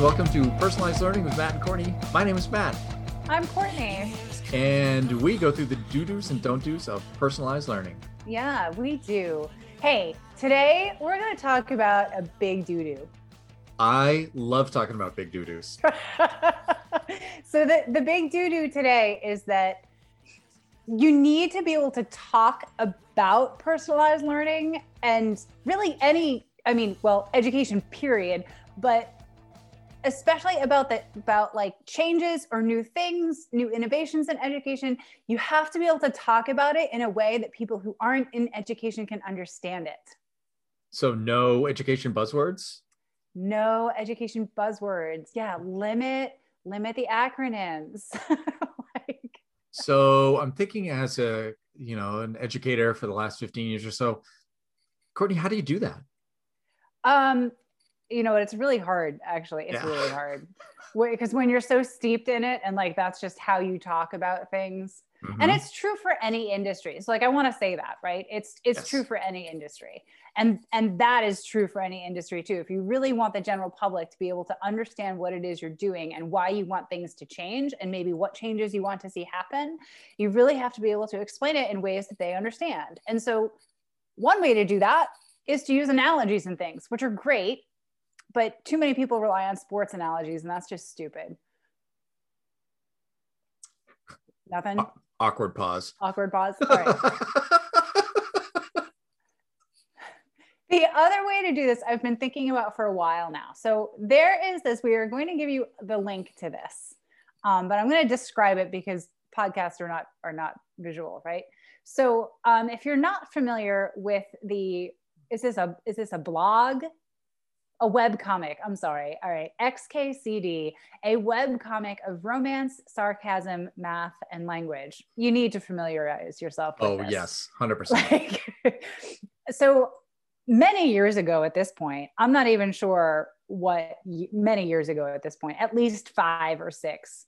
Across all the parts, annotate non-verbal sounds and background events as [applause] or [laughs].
and welcome to Personalized Learning with Matt and Courtney. My name is Matt, I'm Courtney. and we go through the do do's and don't do's of personalized learning. Yeah, we do. Hey, today we're going to talk about a big doo doo. I love talking about big do do's. [laughs] so, the, the big doo doo today is that you need to be able to talk about personalized learning and really any, I mean, well, education, period, but especially about the about like changes or new things new innovations in education you have to be able to talk about it in a way that people who aren't in education can understand it So, no education buzzwords. no education buzzwords yeah limit limit the acronyms [laughs] like So, I'm thinking as a you know an educator for the last 15 years or so, Courtney, how do you do that? um you know it's really hard actually it's Yeah. really hard because when you're so steeped in it and like that's just how you talk about things and Mhm. it's true for any industry so like i want to say that right it's it's Yes. true for any industry and and that is true for any industry too if you really want the general public to be able to understand what it is you're doing and why you want things to change and maybe what changes you want to see happen you really have to be able to explain it in ways that they understand and so one way to do that is to use analogies and things which are great but too many people rely on sports analogies and that's just stupid nothing Aw- Awkward pause. awkward pause [laughs] all right The other way to do this, I've been thinking about for a while now. So there is this, we are going to give you the link to this, um, but I'm going to describe it because podcasts are not are not visual, right? So um, if you're not familiar with the, is this a is this a blog? A web comic. I'm sorry. All right, XKCD, a web comic of romance, sarcasm, math, and language. You need to familiarize yourself. With Oh this. yes, hundred [laughs] percent. Like, so many years ago at this point, I'm not even sure what many years ago at this point, at least five or six.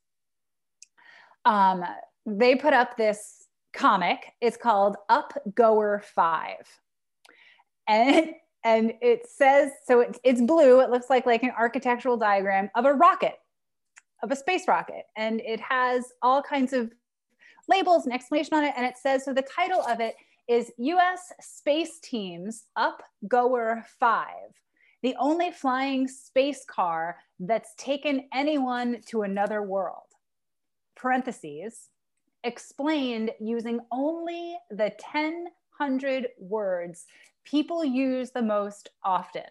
Um, they put up this comic. It's called Up Goer Five, and and it says so. It's it's blue. It looks like like an architectural diagram of a rocket, of a space rocket, and it has all kinds of labels and explanation on it. And it says so. The title of it is US Space Team's Up Goer 5, the only flying space car that's taken anyone to another world. Parentheses, explained using only the 1,000 words people use the most often.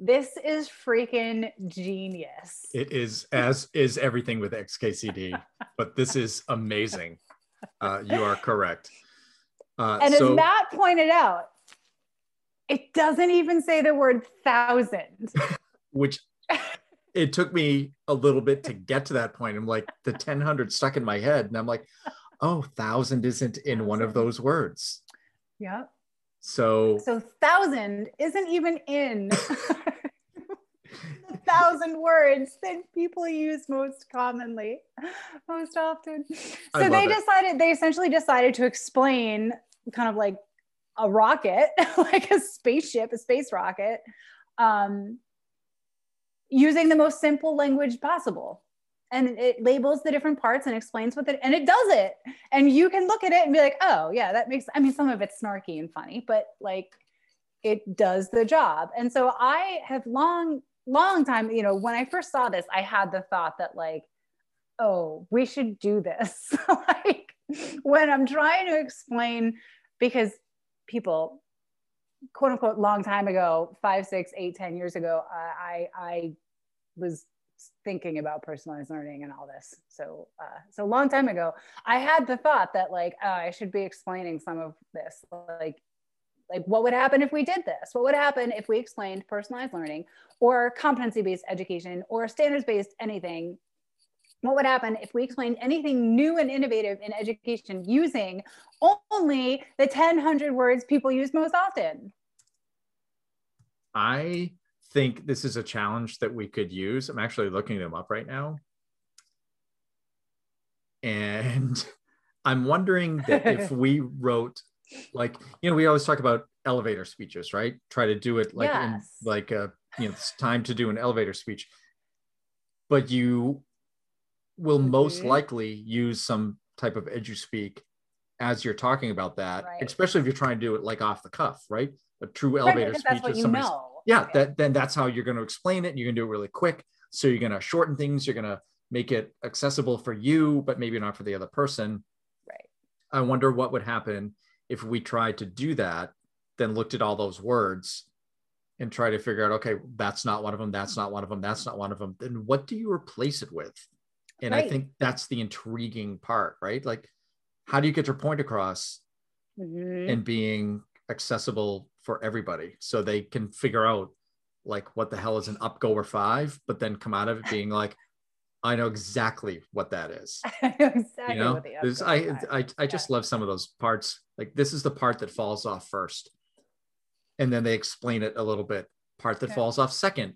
This is freaking genius. It is as is everything with XKCD, [laughs] but this is amazing. Uh, you are correct. Uh, and so as Matt pointed out, it doesn't even say the word thousand. [laughs] which [laughs] it took me a little bit to get to that point. I'm like the 1000 stuck in my head, and I'm like, oh, thousand isn't in one of those words. yeah. So So thousand isn't even in [laughs] the thousand words that people use most commonly, most often. So they it. decided, they essentially decided to explain kind of like a rocket, [laughs] like a spaceship, a space rocket, um, using the most simple language possible. And it labels the different parts and explains what it, and it does it. And you can look at it and be like, oh, yeah, that makes, I mean, some of it's snarky and funny, but like it does the job. And so I have long, long time, you know, when I first saw this, I had the thought that like, oh, we should do this. [laughs] like when I'm trying to explain, because people, quote unquote, long time ago, five, six, eight, ten years ago, I, I was thinking about personalized learning and all this. So, uh, so a long time ago, I had the thought that like, uh, I should be explaining some of this, like, like what would happen if we did this? What would happen if we explained personalized learning or competency-based education or standards-based anything what would happen if we explained anything new and innovative in education using only the 1,000 words people use most often? I think this is a challenge that we could use. I'm actually looking them up right now. And [laughs] I'm wondering that if [laughs] we wrote like, you know, we always talk about elevator speeches, right? Try to do it like in like a you know it's time to do an elevator speech but you will most Mhm. likely use some type of edu speak as you're talking about that Right. especially if you're trying to do it like off the cuff right a true elevator because speech is what is you somebody's know. Yeah that then that's how you're going to explain it and you're going to do it really quick. So you're going to shorten things you're going to make it accessible for you but maybe not for the other person. Right. i wonder what would happen if we tried to do that then looked at all those words and try to figure out okay that's not one of them that's not one of them that's not one of them then what do you replace it with? And i think that's the intriguing part right? Like how do you get your point across Mhm. and being accessible for everybody so they can figure out like what the hell is an up goer five but then come out of it being like i know exactly what that is [laughs] I know exactly you know what the I, I i just love some of those parts like this is the part that falls off first and then they explain it a little bit part that Yeah. falls off second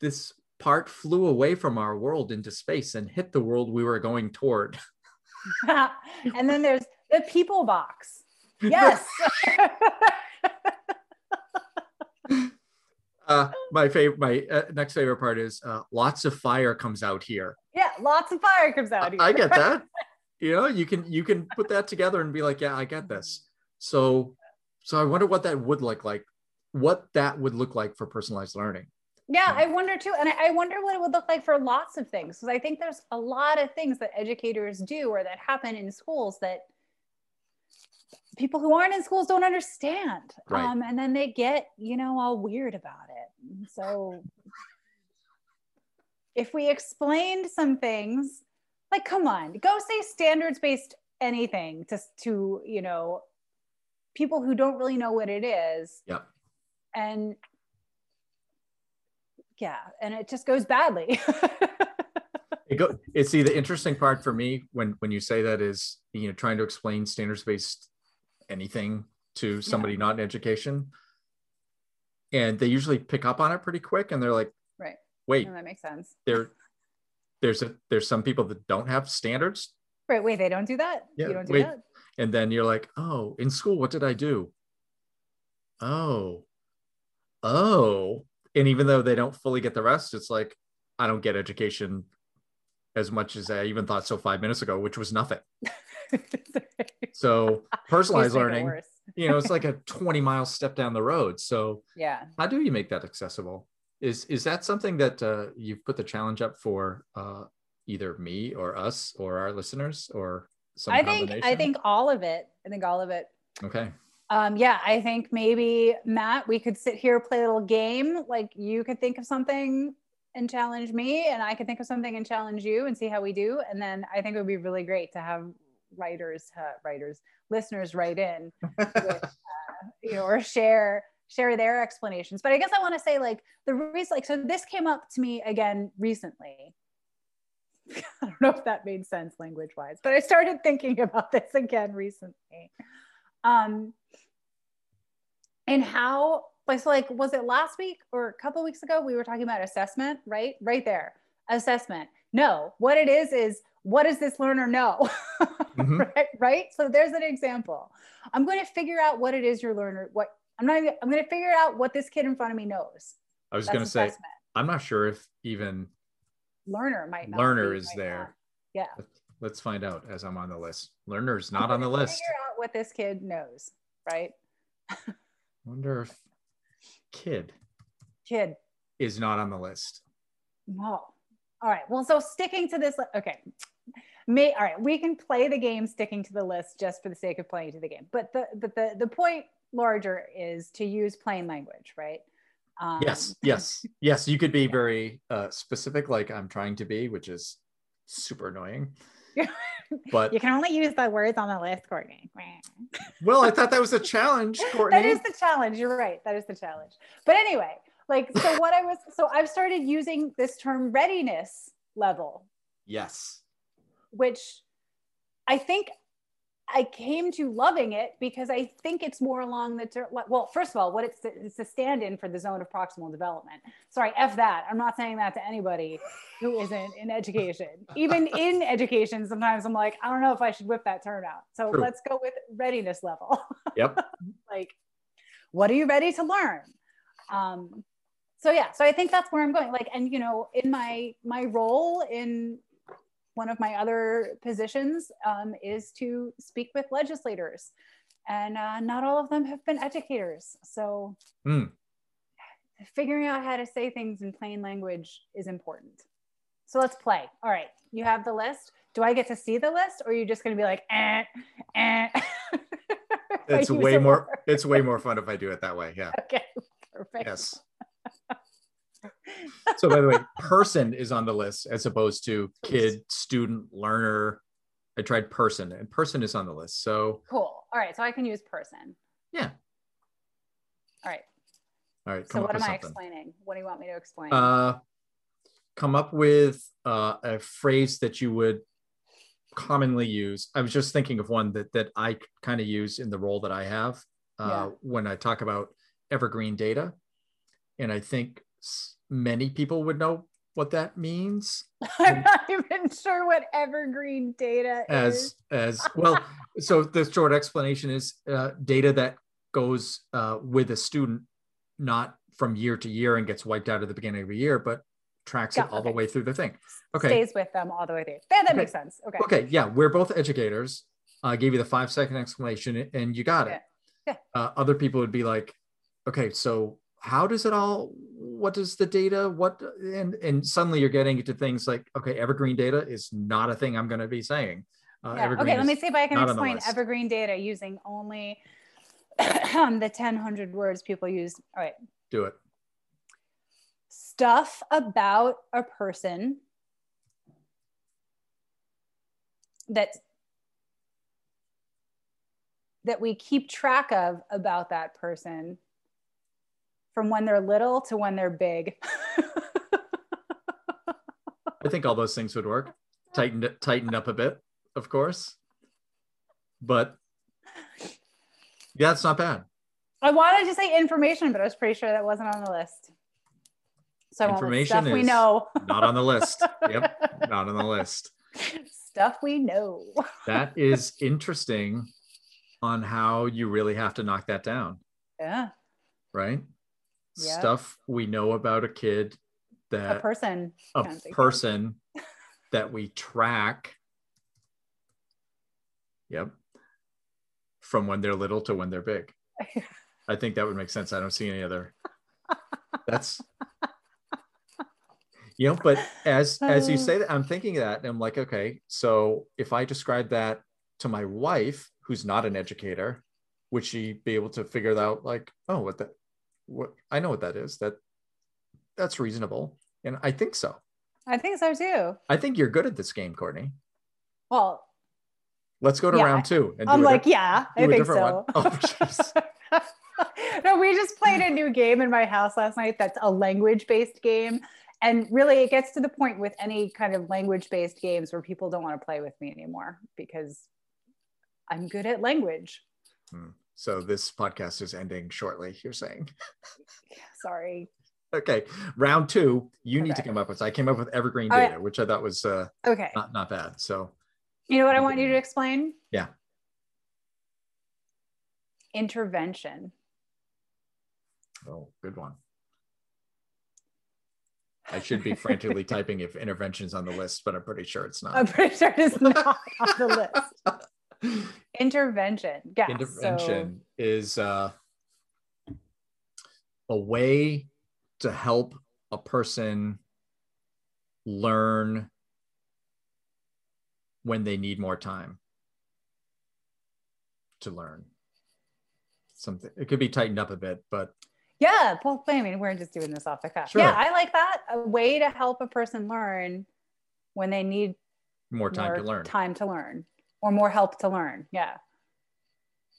this part flew away from our world into space and hit the world we were going toward [laughs] [laughs] and then there's the people box. Yes. Uh my favorite my uh, next favorite part is uh lots of fire comes out here yeah, lots of fire comes out here. I get [laughs] that. you know, you can you can put that together and be like, yeah, I get this. So so I wonder what that would look like, what that would look like for personalized learning. Yeah, I wonder too. And I I wonder what it would look like for lots of things. Because I think there's a lot of things that educators do or that happen in schools that people who aren't in schools don't understand. Right. Um, and then they get, you know, all weird about it. So if we explained some things, like, come on, go say standards based anything to, to, you know, people who don't really know what it is. Yep. And yeah, and it just goes badly. [laughs] It go it's see the interesting part for me when when you say that is you know trying to explain standards based anything to somebody not in education. And they usually pick up on it pretty quick and they're like, right. wait, No, that makes sense. there there's a there's some people that don't have standards Right. Wait, they don't do that? Yeah, You don't do wait. that? and then you're like oh in school what did i do oh oh and even though they don't fully get the rest it's like i don't get education as much as i even thought so five minutes ago which was nothing [laughs] [laughs] so personalized Just make it learning you know it's like a [laughs] 20 mile step down the road so Yeah. how do you make that accessible is is that something that uh, you've put the challenge up for uh, either me or us or our listeners or some I think I think all of it. I think all of it. okay Um, yeah, I think maybe Matt, we could sit here play a little game. Like you could think of something and challenge me, and I could think of something and challenge you, and see how we do. And then I think it would be really great to have writers, uh, writers, listeners write in, [laughs] with, uh, you know, or share share their explanations. But I guess I want to say like the reason, like, so this came up to me again recently. [laughs] I don't know if that made sense language wise, but I started thinking about this again recently. Um, and how, like, so like, was it last week or a couple weeks ago? We were talking about assessment, right? Right there, assessment. No, what it is is what does this learner know? [laughs] Mhm. [laughs] right, right. So there's an example. I'm going to figure out what it is your learner. What I'm not. I'm going to figure out what this kid in front of me knows. i was going to say i'm not sure if even learner might not. learner is there. Yeah. let's find out as i'm on the list learner's not on the list Figure out what this kid knows, right? [laughs] wonder if kid Kid. is not on the list No. All right. Well, so sticking to this, okay. May all right. We can play the game sticking to the list just for the sake of playing to the game. But the but the the point larger is to use plain language, right? Um, yes yes yes you could be [laughs] very uh, specific like i'm trying to be which is super annoying [laughs] but You can only use the words on the list, Courtney. [laughs] well i thought that was a challenge courtney That is the challenge. You're right. That is the challenge. But anyway, like so what I was so I've started using this term readiness level yes which I think I came to loving it because I think it's more along the ter- well, first of all, what it's it's a stand-in for the zone of proximal development. Sorry, f that. I'm not saying that to anybody who isn't in education. Even in [laughs] education, sometimes I'm like, I don't know if I should whip that term out. So True. let's go with readiness level. [laughs] yep like, what are you ready to learn? Um, so yeah so i think that's where i'm going like and you know in my my role in one of my other positions um, is to speak with legislators and uh, not all of them have been educators so Hmm. figuring out how to say things in plain language is important so let's play all right you have the list do i get to see the list or are you just going to be like eh, eh? [laughs] It's way more. word? It's way more fun if I do it that way. Yeah. [laughs] okay perfect Yes. So by the way, person is on the list as opposed to kid, student, learner. I tried person, and person is on the list. So cool all right so i can use person yeah. all right All right. so what am i something. explaining what do you want me to explain Uh, come up with uh, a phrase that you would commonly use. I was just thinking of one that that I kind of use in the role that I have uh, Yeah. when I talk about evergreen data, and I think many people would know what that means [laughs] i'm not even sure what evergreen data as is as [laughs] well. so the short explanation is uh, data that goes uh, with a student, not from year to year and gets wiped out at the beginning of a year, but tracks Yeah, it all the way through the thing. Okay. stays with them all the way through yeah that Okay. makes sense okay Okay, yeah, we're both educators. I gave you the five second explanation and you got it. Yeah. Uh, other people would be like, okay, so how does it all, what does the data, what, and, and suddenly you're getting into things like, okay, evergreen data is not a thing I'm going to be saying. Uh, Yeah. Okay, let me see if I can not on the explain evergreen data using only [clears throat] the 1000 words people use. All right. do it. Stuff about a person that that we keep track of about that person from when they're little to when they're big. [laughs] I think all those things would work. Tightened it, tightened up a bit, of course. But yeah, it's not bad. I wanted to say information, but I was pretty sure that wasn't on the list. So I went with Information stuff we know. Not on the list. [laughs] Yep, not on the list. stuff we know. [laughs] That is interesting on how you really have to knock that down, Yeah. right? Yeah. Stuff we know about a kid that A person. a person [laughs] that we track. Yep. From when they're little to when they're big. [laughs] I think that would make sense. I don't see any other. That's [laughs] you know, but as as you Uh. say that, I'm thinking that and I'm like, okay, so if I describe that to my wife, who's not an educator, would she be able to figure that out like, oh, what that what I know what that is. That that's reasonable. And I think so. I think so too. I think you're good at this game, Courtney. Well, Let's go to Yeah, round two. And I'm like, yeah, I think so. Oh, [laughs] no, we just played a new game in my house last night that's a language based game. And really, it gets to the point with any kind of language based games where people don't want to play with me anymore because I'm good at language. Hmm. So this podcast is ending shortly, you're saying. [laughs] Sorry. Okay. Round two, you need to come up with I came up with evergreen data, which I thought was uh, Okay. not not bad. So You know what I want you to explain? Yeah. Intervention. oh good one. I should be frantically [laughs] typing if intervention's on the list, but I'm pretty sure it's not. I'm pretty sure it's not on the list. [laughs] [laughs] Intervention. Yeah. intervention is uh, a way to help a person learn when they need more time to learn something it could be tightened up a bit but yeah. Well, I mean, we're just doing this off the cuff. Sure. Yeah. I like that. A way to help a person learn when they need more time more to learn time to learn or more help to learn. Yeah.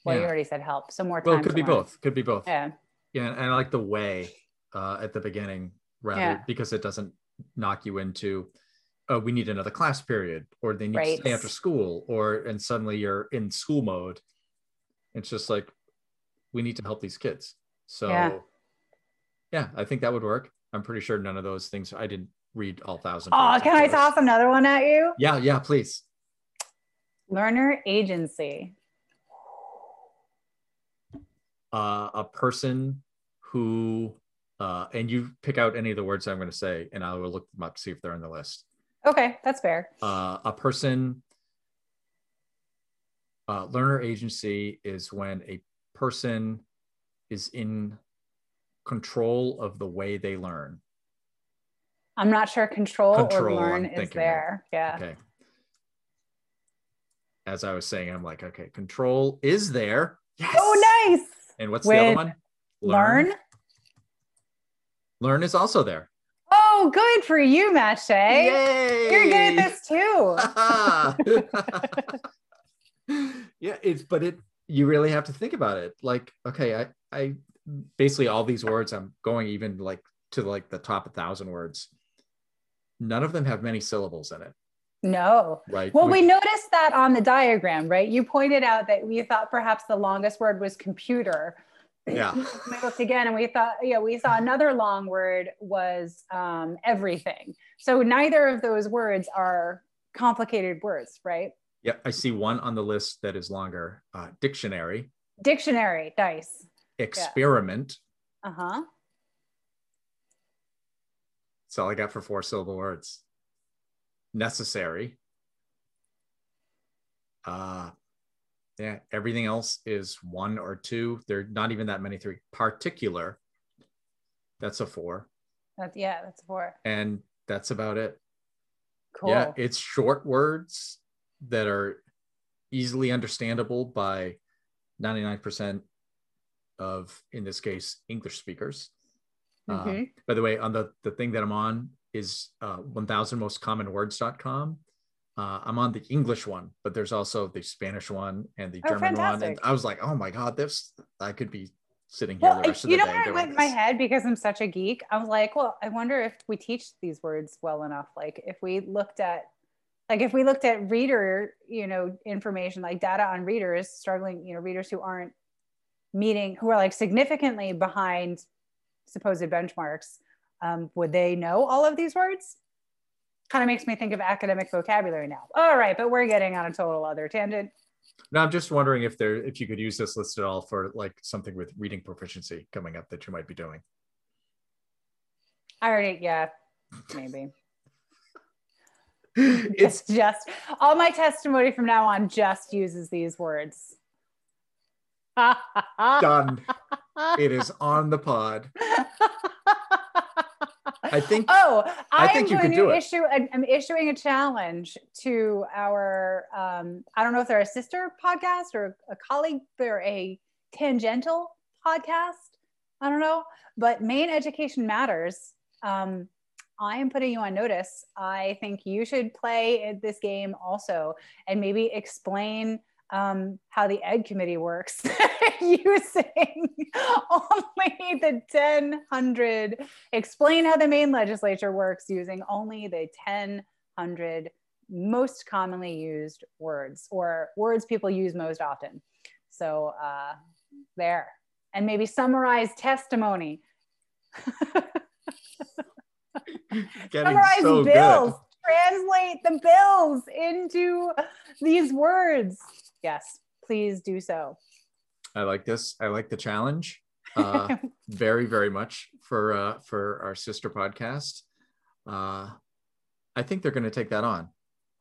Well, you already said help. So more time. well it could be learn. both could be both Yeah. yeah and i like the way uh, at the beginning rather Yeah. because it doesn't knock you into oh we need another class period or they need Right. to stay after school or and suddenly you're in school mode it's just like we need to help these kids so Yeah. yeah, i think that would work i'm pretty sure none of those things i didn't read all thousand. pages, can I toss another one at you? yeah yeah please Learner agency. uh, a person who Uh, and you pick out any of the words I'm going to say, and I will look them up to see if they're on the list. Okay, that's fair. Uh, a person, uh, learner agency is when a person is in control of the way they learn. I'm not sure control, Control, or learn I'm is there. Yeah. Okay. As I was saying, I'm like, okay, control is there. Yes. Oh, nice. And what's the other one? Learn. Learn is also there. Oh, good for you, Matt Shea. Yay! You're good at this too. [laughs] [laughs] yeah, it's but it you really have to think about it. Like, okay, I I basically all these words I'm going even like to like the top a thousand words. None of them have many syllables in it, no. right? Well, Which- we noticed that on the diagram, right? You pointed out that we thought perhaps the longest word was computer. yeah, [laughs] We looked again and we thought, yeah, we saw another long word was um, everything. So neither of those words are complicated words, right? yeah. I see one on the list that is longer. Uh, dictionary, Dictionary, dice. experiment. Uh huh. That's all I got for four syllable words. Necessary. Uh yeah, everything else is one or two. There are not even that many three. Particular. That's a four. That's yeah, that's a four. And that's about it. Cool. Yeah, it's short words that are easily understandable by 99% of, in this case, English speakers. Um, Mhm. by the way, on the, the thing that I'm on is uh, 1000mostcommonwords.com. Uh, I'm on the English one, but there's also the Spanish one and the Oh, German one. And. I was like, oh my God, this, I could be sitting here Well, the rest of you the know day. where it doing went in my head because I'm such a geek. I was like, well, I wonder if we teach these words well enough. Like if we looked at, like if we looked at reader, you know, information like data on readers struggling, you know, readers who aren't meeting, who are like significantly behind supposed benchmarks, um, would they know all of these words? Kind of makes me think of academic vocabulary now. All right, but we're getting on a total other tangent. No, I'm just wondering if there, if you could use this list at all for like something with reading proficiency coming up that you might be doing. I already, yeah, maybe. [laughs] It's it's just all my testimony from now on just uses these words. [laughs] done. It is on the pod. [laughs] I think [laughs] Oh, I I, think am you going to issue. I'm issuing a challenge to our. Um, I don't know if they're a sister podcast or a colleague. They're a tangential podcast. I don't know, but Maine Education Matters. Um, I am putting you on notice. I think you should play this game also, and maybe explain um, how the Ed Committee works [laughs] using only the 1000 explain how the Maine legislature works using only the 1000 most commonly used words or words people use most often. So uh, there, and maybe summarize testimony, [laughs] summarize so bills, good. translate the bills into these words. Yes, please do so. I like this. I like the challenge. [laughs] Uh, very, very much for uh, for our sister podcast. Uh, I think they're going to take that on.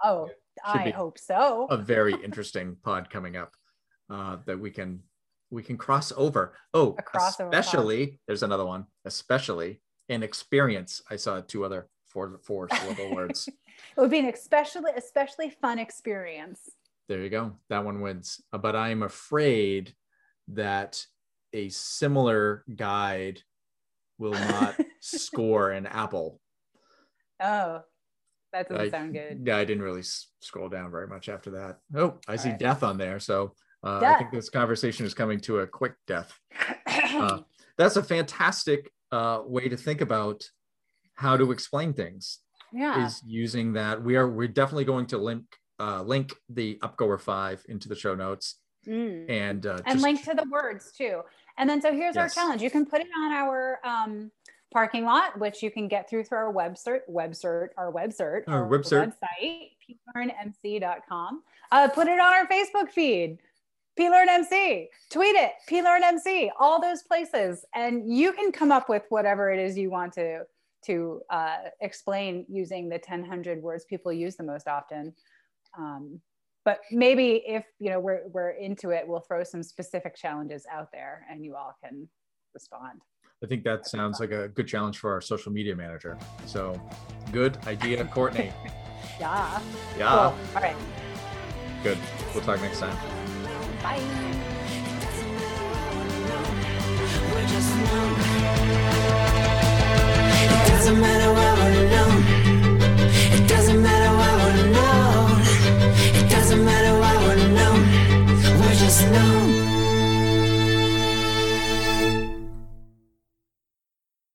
Oh, I hope so. A very interesting [laughs] pod coming up uh, that we can we can cross over. Oh, crossover pod. especially there's another one. Especially an experience. I saw two other four four syllable words. [laughs] It would be an especially especially fun experience. There you go. That one wins. Uh, But I'm afraid that a similar guide will not [laughs] score an apple. Oh, that doesn't I, sound good. Yeah, I didn't really scroll down very much after that. Oh, I see Alright. death on there. So uh, I think this conversation is coming to a quick death. [clears throat] Uh, that's a fantastic uh, way to think about how to explain things. yeah. Is using that. We are we're definitely going to link uh, link the Upgoer Five into the show notes Mm. and uh, And just- link to the words too. And then so here's our challenge. You can put it on our um, parking lot, which you can get through through our website, website, our website, Our website. website, plearnmc.com. Uh, put it on our Facebook feed. PLearnMC, tweet it, PLearnMC, all those places. And you can come up with whatever it is you want to, to uh, explain using the 1000 words people use the most often. Um, but maybe if you know we're, we're into it, we'll throw some specific challenges out there and you all can respond. I think that sounds like a good challenge for our social media manager. So good idea, Courtney. [laughs] yeah. Yeah. Cool. All right. Good. We'll talk next time. Bye.